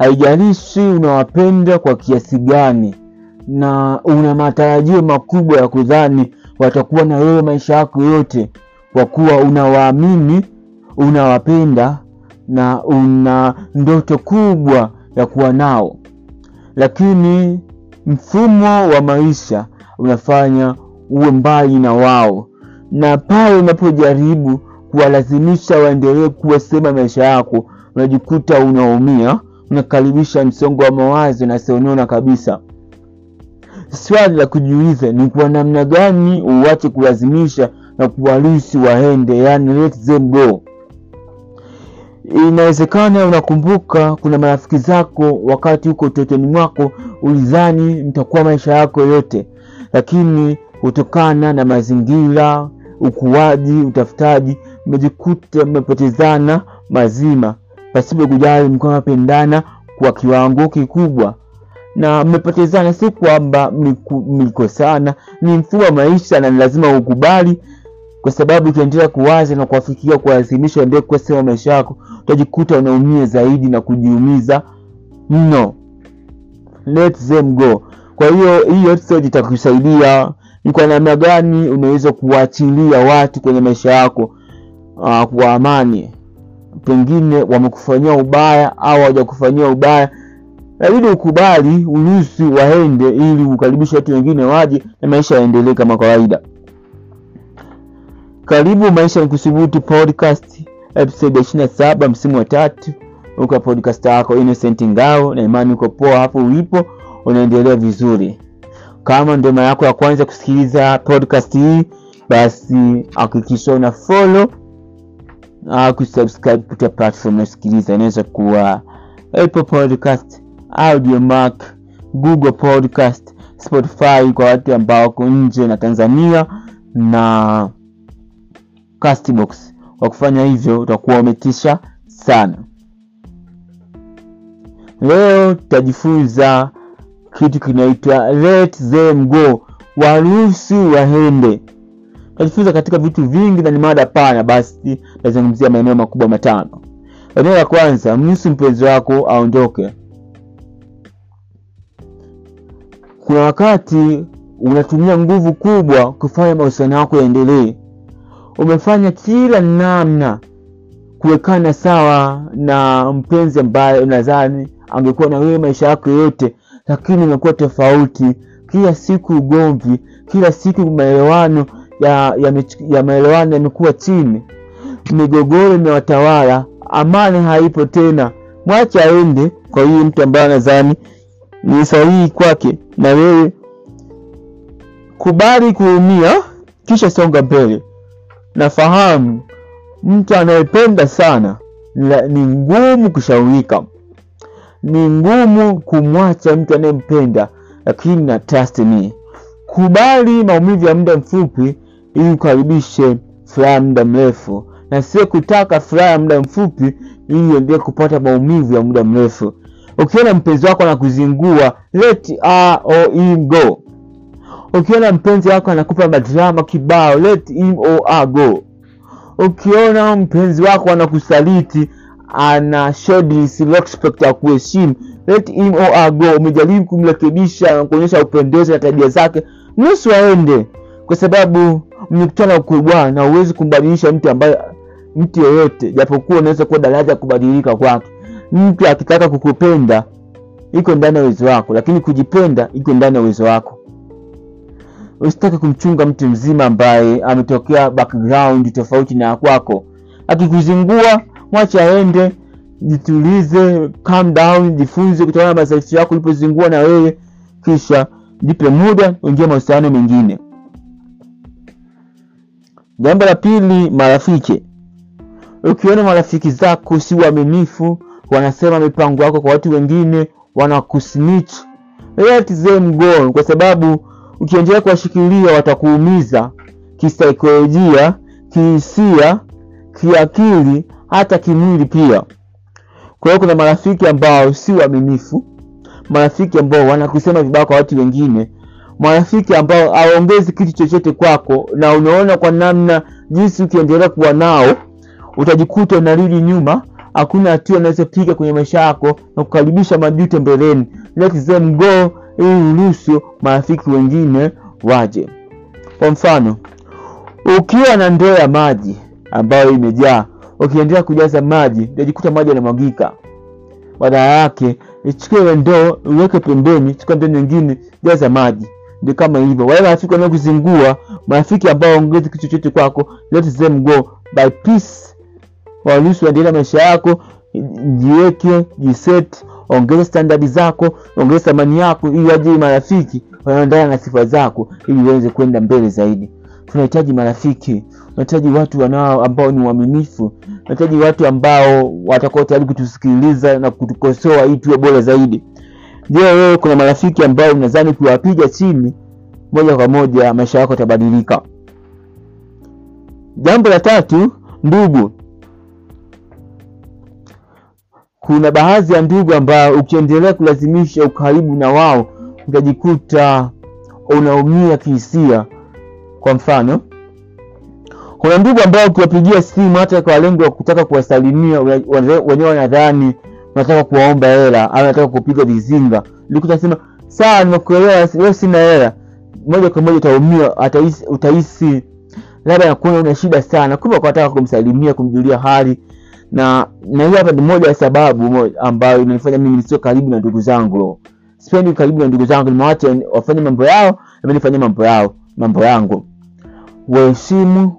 haijalishi unawapenda kwa kiasi gani na una matarajio makubwa ya kudhani watakuwa na wewe maisha yako yote, kwa kuwa unawaamini, unawapenda na una ndoto kubwa ya kuwa nao, lakini mfumo wa maisha unafanya uwe mbali na wao, na pale unapojaribu kuwalazimisha waendelee kuwa sehemu maisha yako, unajikuta unaumia, unakaribisha msongo wa mawazo na sonona kabisa. Swali la kujiuliza ni kwa namna gani uwache kulazimisha na kuwaruhusu waende, yani let them go. Inawezekana unakumbuka kuna marafiki zako wakati huko utotoni mwako ulidhani mtakuwa maisha yako yote, lakini kutokana na mazingira, ukuaji, utafutaji, mmejikuta mmepotezana mazima pasipo kujali mlikuwa mnapendana kwa kiwango kikubwa na mmepotezana, si kwamba mlikosana, ni mfumo wa maisha na ni lazima ukubali, kwa sababu ukiendelea kuwaza na kuwafikiria kuwalazimisha endelee kuwa sehemu ya maisha yako, utajikuta unaumia zaidi na kujiumiza mno. Let them go. Kwa hiyo hii episode itakusaidia ni kwa namna gani unaweza kuwaachilia watu kwenye maisha yako uh, kwa amani. Pengine wamekufanyia ubaya au hawajakufanyia ubaya inabidi ukubali, uruhusi waende, ili ukaribishe watu wengine waje na maisha yaendelee kama kawaida. Karibu Maisha ni Kuthubutu podcast episode ya ishirini na saba msimu wa tatu, uka podcast yako Innocent Ngao, na imani uko poa hapo ulipo, unaendelea vizuri. Kama ndio mara yako ya kwanza kusikiliza podcast hii, basi hakikisha una follow au kusubscribe kupitia platform nasikiliza. Inaweza kuwa Apple Podcast, Audiomack, Google Podcast, Spotify kwa watu ambao wako nje na Tanzania na Castbox. Kwa kufanya hivyo utakuwa umetisha sana. Leo tutajifunza kitu kinaitwa let them go, waruhusu waende. Tutajifunza katika vitu vingi na ni mada pana, basi tutazungumzia maeneo makubwa matano. Eneo la kwanza, mnyusu mpenzi wako aondoke. Kuna wakati unatumia nguvu kubwa kufanya mahusiano yako yaendelee. Umefanya kila namna kuwekana sawa na mpenzi ambaye unadhani angekuwa na wewe maisha yako yote, lakini imekuwa tofauti. Kila siku ugomvi, kila siku maelewano ya, ya, ya maelewano yamekuwa chini, migogoro imewatawala, amani haipo tena. Mwache aende kwa hiyo mtu ambaye anadhani ni sahihi kwake, na wewe kubali kuumia, kisha songa mbele. Nafahamu mtu anayependa sana ni ngumu kushaurika, ni ngumu kumwacha mtu anayempenda, lakini na trust me, kubali maumivu ya muda mfupi ili ukaribishe furaha muda mrefu, na sio kutaka furaha ya muda mfupi ili uendelee kupata maumivu ya muda mrefu. Ukiona mpenzi wako anakuzingua, let her him go. Ukiona mpenzi wako anakupa madrama kibao, let him or her go. Ukiona mpenzi wako anakusaliti, ana show disrespect ya kuheshimu, let him or her go. Umejaribu kumrekebisha na kuonyesha upendezi na tabia zake, nusu aende, kwa sababu mmekutana ukubwa na huwezi kumbadilisha mtu ambaye mtu yeyote, japokuwa unaweza kuwa daraja kubadilika kwake. Mtu akitaka kukupenda iko ndani ya uwezo wako, lakini kujipenda iko ndani ya uwezo wako. Usitaki kumchunga mtu mzima ambaye ametokea background tofauti na kwako. Akikuzingua mwache aende, jitulize, calm down, jifunze kutokana na madhaifu yako ulipozingua na wewe, kisha jipe muda, uingie mahusiano mengine. Jambo la pili, marafiki. Ukiona marafiki zako si waaminifu, wanasema mipango yako kwa watu wengine, wanakusnitch, let them go, kwa sababu ukiendelea kuwashikilia watakuumiza kisaikolojia, kihisia, kiakili, hata kimwili pia. Kwa hiyo kuna marafiki ambao si waaminifu, marafiki ambao wanakusema vibaya kwa watu wengine, marafiki ambao hawaongezi kitu chochote kwako, na unaona kwa namna jinsi ukiendelea kuwa nao utajikuta unarudi nyuma, hakuna hatua unazopiga kwenye maisha yako na kukaribisha majuto mbeleni. Let them go, ili uruhusu marafiki wengine waje. Kwa mfano, ukiwa na ndoo ya maji ambayo imejaa, ukiendelea kujaza maji utajikuta maji yanamwagika. Badala yake ichukue ndoo uweke pembeni, chukua ndoo nyingine, jaza maji. Ndio kama hivyo, wale marafiki wanaokuzingua, marafiki ambao ongezi kitu chochote kwako, let them go by peace. Waruhusu waendelee maisha yako, jiweke, jiset, ongeza standard zako, ongeza thamani yako, ili waje marafiki wanaendana na sifa zako, ili uweze kwenda mbele zaidi. Tunahitaji marafiki, tunahitaji watu wanao ambao ni waaminifu, tunahitaji watu ambao watakuwa tayari kutusikiliza na kutukosoa ili tuwe bora zaidi. Je, wewe kuna marafiki ambao unadhani kuwapiga chini moja kwa moja maisha yako yatabadilika? Jambo la tatu, ndugu. Kuna baadhi ya ndugu ambao ukiendelea kulazimisha ukaribu na wao utajikuta unaumia kihisia. Kwa mfano, kuna ndugu ambao ukiwapigia simu hata kwa lengo la kutaka kuwasalimia, wenyewe wanadhani unataka kuwaomba hela au unataka kupiga vizinga, utasema sawa, nimekuelewa, leo sina hela. Moja kwa moja utaumia, utahisi labda nakuona una shida sana, kumbe unataka kumsalimia, kumjulia hali na na hiyo hapa ni moja ya sababu ambayo inanifanya mimi nisio karibu na ndugu zangu. Sipendi karibu na ndugu zangu, nimewacha wafanye mambo yao, nifanye mambo yao, mambo yangu. Waheshimu,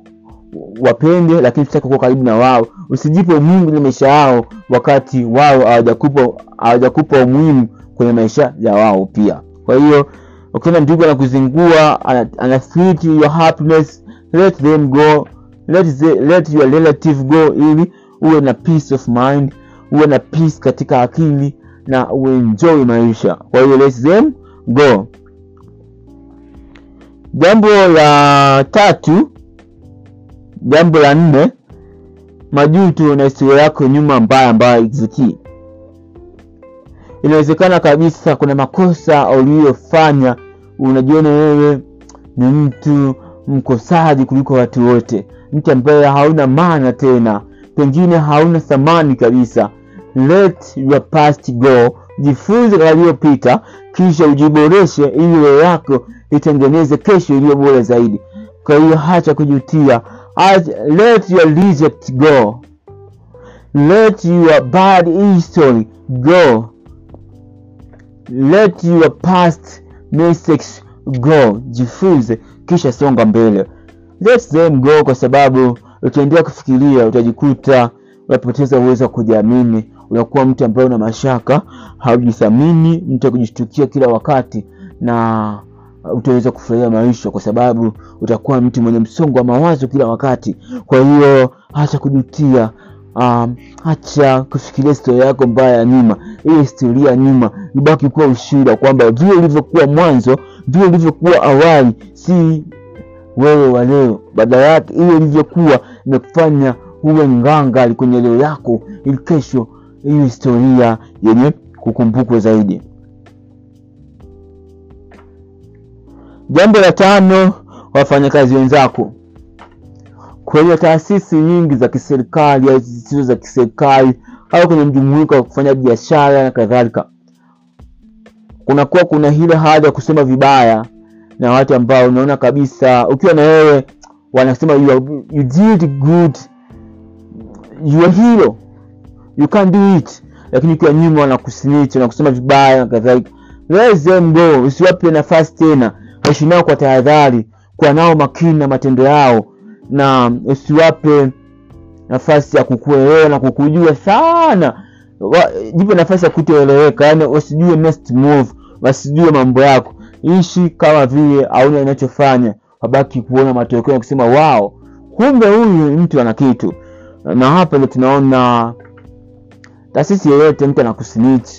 wapende, lakini usitaki kuwa karibu na wao. Usijipe umuhimu kwenye maisha yao wakati wao hawajakupa umuhimu kwenye maisha ya wao pia. Kwa hiyo ukiona ndugu anakuzingua, ana threat your happiness, let them go, let the, let your relative go ili uwe na peace of mind, uwe na peace katika akili na uenjoy maisha. Kwa hiyo them go. Jambo la tatu, jambo la nne, majuto na historia yako nyuma mbaya mbaya exiki. Inawezekana kabisa kuna makosa uliyofanya, unajiona wewe ni mtu mkosaji kuliko watu wote, mtu ambaye hauna maana tena pengine hauna thamani kabisa. Let your past go, jifunze yaliyopita, kisha ujiboreshe ili leo yako itengeneze kesho iliyo bora zaidi. Kwa hiyo hacha kujutia. Let your reject go, let your bad history go, let your past mistakes go. Jifunze kisha songa mbele. Let them go, kwa sababu ukiendelea kufikiria utajikuta unapoteza uwezo wa kujiamini. Unakuwa mtu ambaye una mashaka, haujithamini, mtu akujishtukia kila wakati, na utaweza kufurahia maisha kwa sababu utakuwa mtu mwenye msongo wa mawazo kila wakati. Kwa hiyo acha kujutia, um, acha kufikiria historia yako mbaya ya nyuma. Ile historia ya nyuma ibaki kuwa ushuhuda kwamba vile ilivyokuwa mwanzo, vile ilivyokuwa awali si wewe wa leo. Badala yake ile ilivyokuwa imekufanya uwe nganga kwenye leo yako, ili kesho hiyo historia yenye kukumbukwa zaidi. Jambo la tano, wafanyakazi wenzako. Kwenye taasisi nyingi za kiserikali au zisizo za kiserikali au kwenye mjumuiko wa kufanya biashara na kadhalika, kunakuwa kuna ile hali ya kusema vibaya na watu ambao unaona kabisa ukiwa na wewe wanasema you, are, you did good. You are hero. You can do it, lakini ukiwa nyuma wanakusinicha na vibaya na kadhalika. Let usiwape nafasi tena. Ishi nao kwa tahadhari, kuwa nao makini na matendo yao, na usiwape nafasi ya kukuelewa na kukujua sana. Jipe nafasi ya kutoeleweka, yani wasijue next move, wasijue mambo yako Ishi kama vile hauna inachofanya, wabaki kuona matokeo kusema wao, kumbe huyu mtu ana kitu. Na hapa ndio tunaona taasisi yoyote, mtu anakusnitch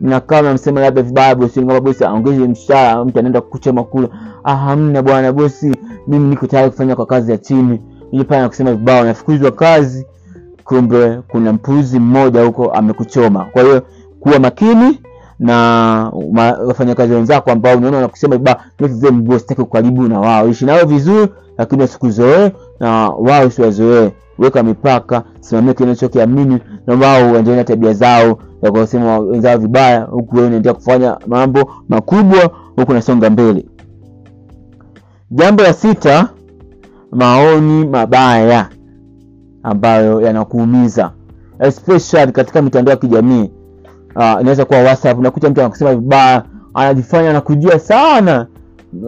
na kama labda vibaya bosi, kama bosi aongeze mshahara, mtu anaenda kuchema kula, ah, bwana bosi, mimi niko tayari kufanya kwa kazi ya chini. Yeye pale vibaya, unafukuzwa kazi, kumbe kuna mpuzi mmoja huko amekuchoma. Kwa hiyo kuwa makini na wafanyakazi wenzako ambao unaona wanakusema vibaya, sitaki karibu na wao. Ishi nao vizuri, lakini wasikuzoee na wao usiwazoee. weka mipaka simamia kile unachokiamini na wao waendelee na tabia zao ya kusema wenzao vibaya huku wewe unaendelea kufanya mambo makubwa huku unasonga mbele jambo la sita maoni mabaya ambayo yanakuumiza especially katika mitandao ya kijamii uh, inaweza kuwa whatsapp. Unakuta mtu anakusema vibaya anajifanya anakujua sana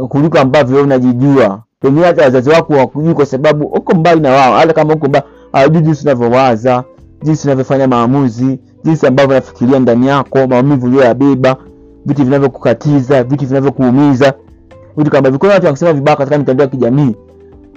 kuliko ambavyo wewe unajijua. Pengine hata wazazi wako wakujui kwa sababu uko mbali na wao. Hata kama uko mbali hawajui jinsi unavyowaza jinsi unavyofanya maamuzi jinsi ambavyo unafikiria ndani yako maumivu uliyoyabeba vitu vinavyokukatiza vitu vinavyokuumiza. Vitu kama hivyo. Kuna watu wanasema vibaya katika mitandao ya kijamii.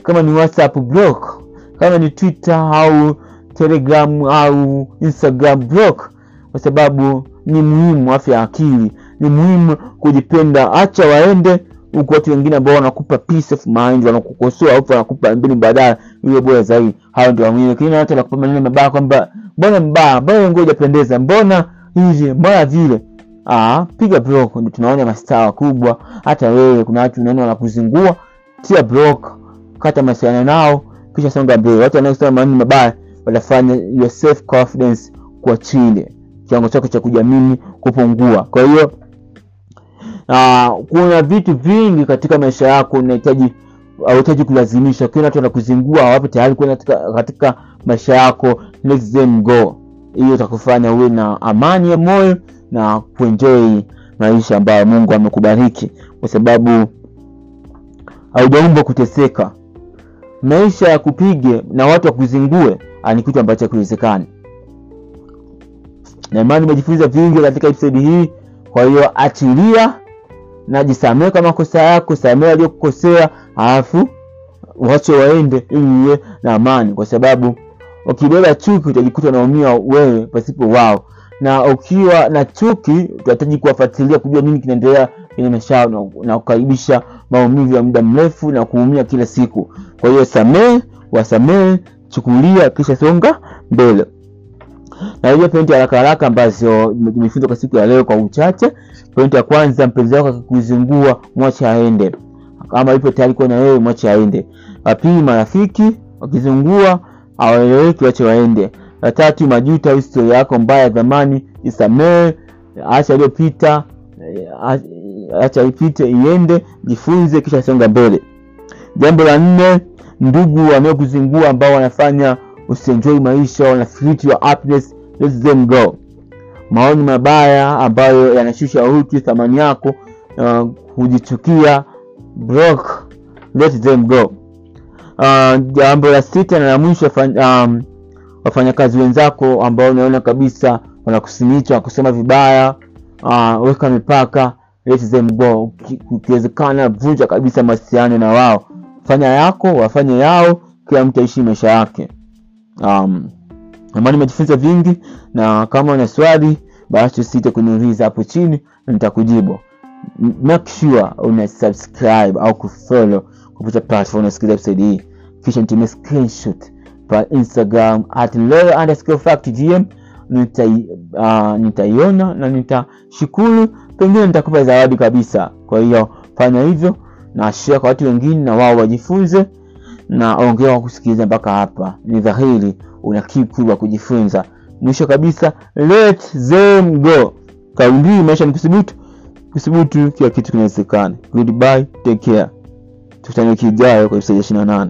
Kama ni whatsapp block kama ni twitter au telegram au instagram block kwa sababu ni muhimu afya ya akili. Ni muhimu kujipenda. Acha waende huku watu wengine ambao wanakupa peace of mind wanakukosoa au wanakupa mbinu baadaye hiyo bora zaidi. Hayo ndio wengine lakini watu wanakupa maneno mabaya kwamba mbona mbaya? Mbona nguo hujapendeza mbona hivi? Mbona vile? Ah piga block. Ndio tunaona mastaa wakubwa. Hata wewe kuna watu unaona wanakuzingua. Tia block. Kata mahusiano nao. Kisha songa mbele. Watu wanaosema maneno mabaya watafanya your self confidence kwa chini kiwango chako cha kujiamini kupungua. Kwa hiyo uh, kuna vitu vingi katika maisha yako unahitaji hauhitaji kulazimisha. Kila watu wanakuzingua hawapo tayari kwenda katika, katika maisha yako. Let them go. Hiyo itakufanya uwe na amani ya moyo na kuenjoy maisha ambayo mungu amekubariki. Kwa sababu haujaumbwa kuteseka. Maisha ya kupige na watu wakuzingue ni kitu ambacho hakiwezekani na imani umejifunza vingi katika episodi hii. Kwa hiyo achilia na jisamee kwa makosa yako samee aliyokukosea alafu wache waende ili na amani. Kwa sababu ukibeba chuki utajikuta unaumia wewe pasipo wao. Na ukiwa na chuki utahitaji kuwafuatilia kujua nini kinaendelea kwenye maisha yao na- kukaribisha maumivu ya muda mrefu na kuumia kila siku. Kwa hiyo samee wasamee chukulia kisha songa mbele na hiyo pointi haraka haraka ambazo tumejifunza kwa siku ya leo kwa uchache. Pointi ya kwanza mpenzi wako akikuzingua mwache aende. Kama ipo tayari kuwa na wewe mwache aende. La marafiki wakizungua awaeleweki, wache waende. La tatu historia yako mbaya ya zamani isamee. Acha iliyopita eh, acha ipite iende jifunze kisha songa mbele. Jambo la nne ndugu wanaokuzingua ambao wanafanya usienjoi maisha wana happiness let them go maoni mabaya ambayo yanashusha utu thamani yako uh, kujichukia block let them go jambo la sita na la mwisho um, wafanyakazi wenzako ambao unaona kabisa wanakusimicha kusema vibaya uh, weka mipaka. Let them go ukiwezekana vunja kabisa mahusiano na wao. Fanya yako wafanye yao kila mtu aishi maisha yake. Um, amani nimejifunza vingi na kama una swali basi usite kuniuliza hapo chini nitakujibu. Make sure una subscribe au kufollow kupitia platform unasikiliza episode hii. Kisha nitumie screenshot pa instagram at low underscore fact gm nitaiona uh, nita na nitashukuru. Pengine nitakupa zawadi kabisa. Kwa hiyo fanya hivyo na share kwa watu wengine na wao wajifunze. Na ongea kwa kusikiliza mpaka hapa. Ni dhahiri una kiu kubwa kujifunza. Mwisho kabisa let them go. Kauli maisha ni kuthubutu kuthubutu kila kitu kinawezekana. Goodbye take care. Tukutane wiki ijayo kwa episode ya 28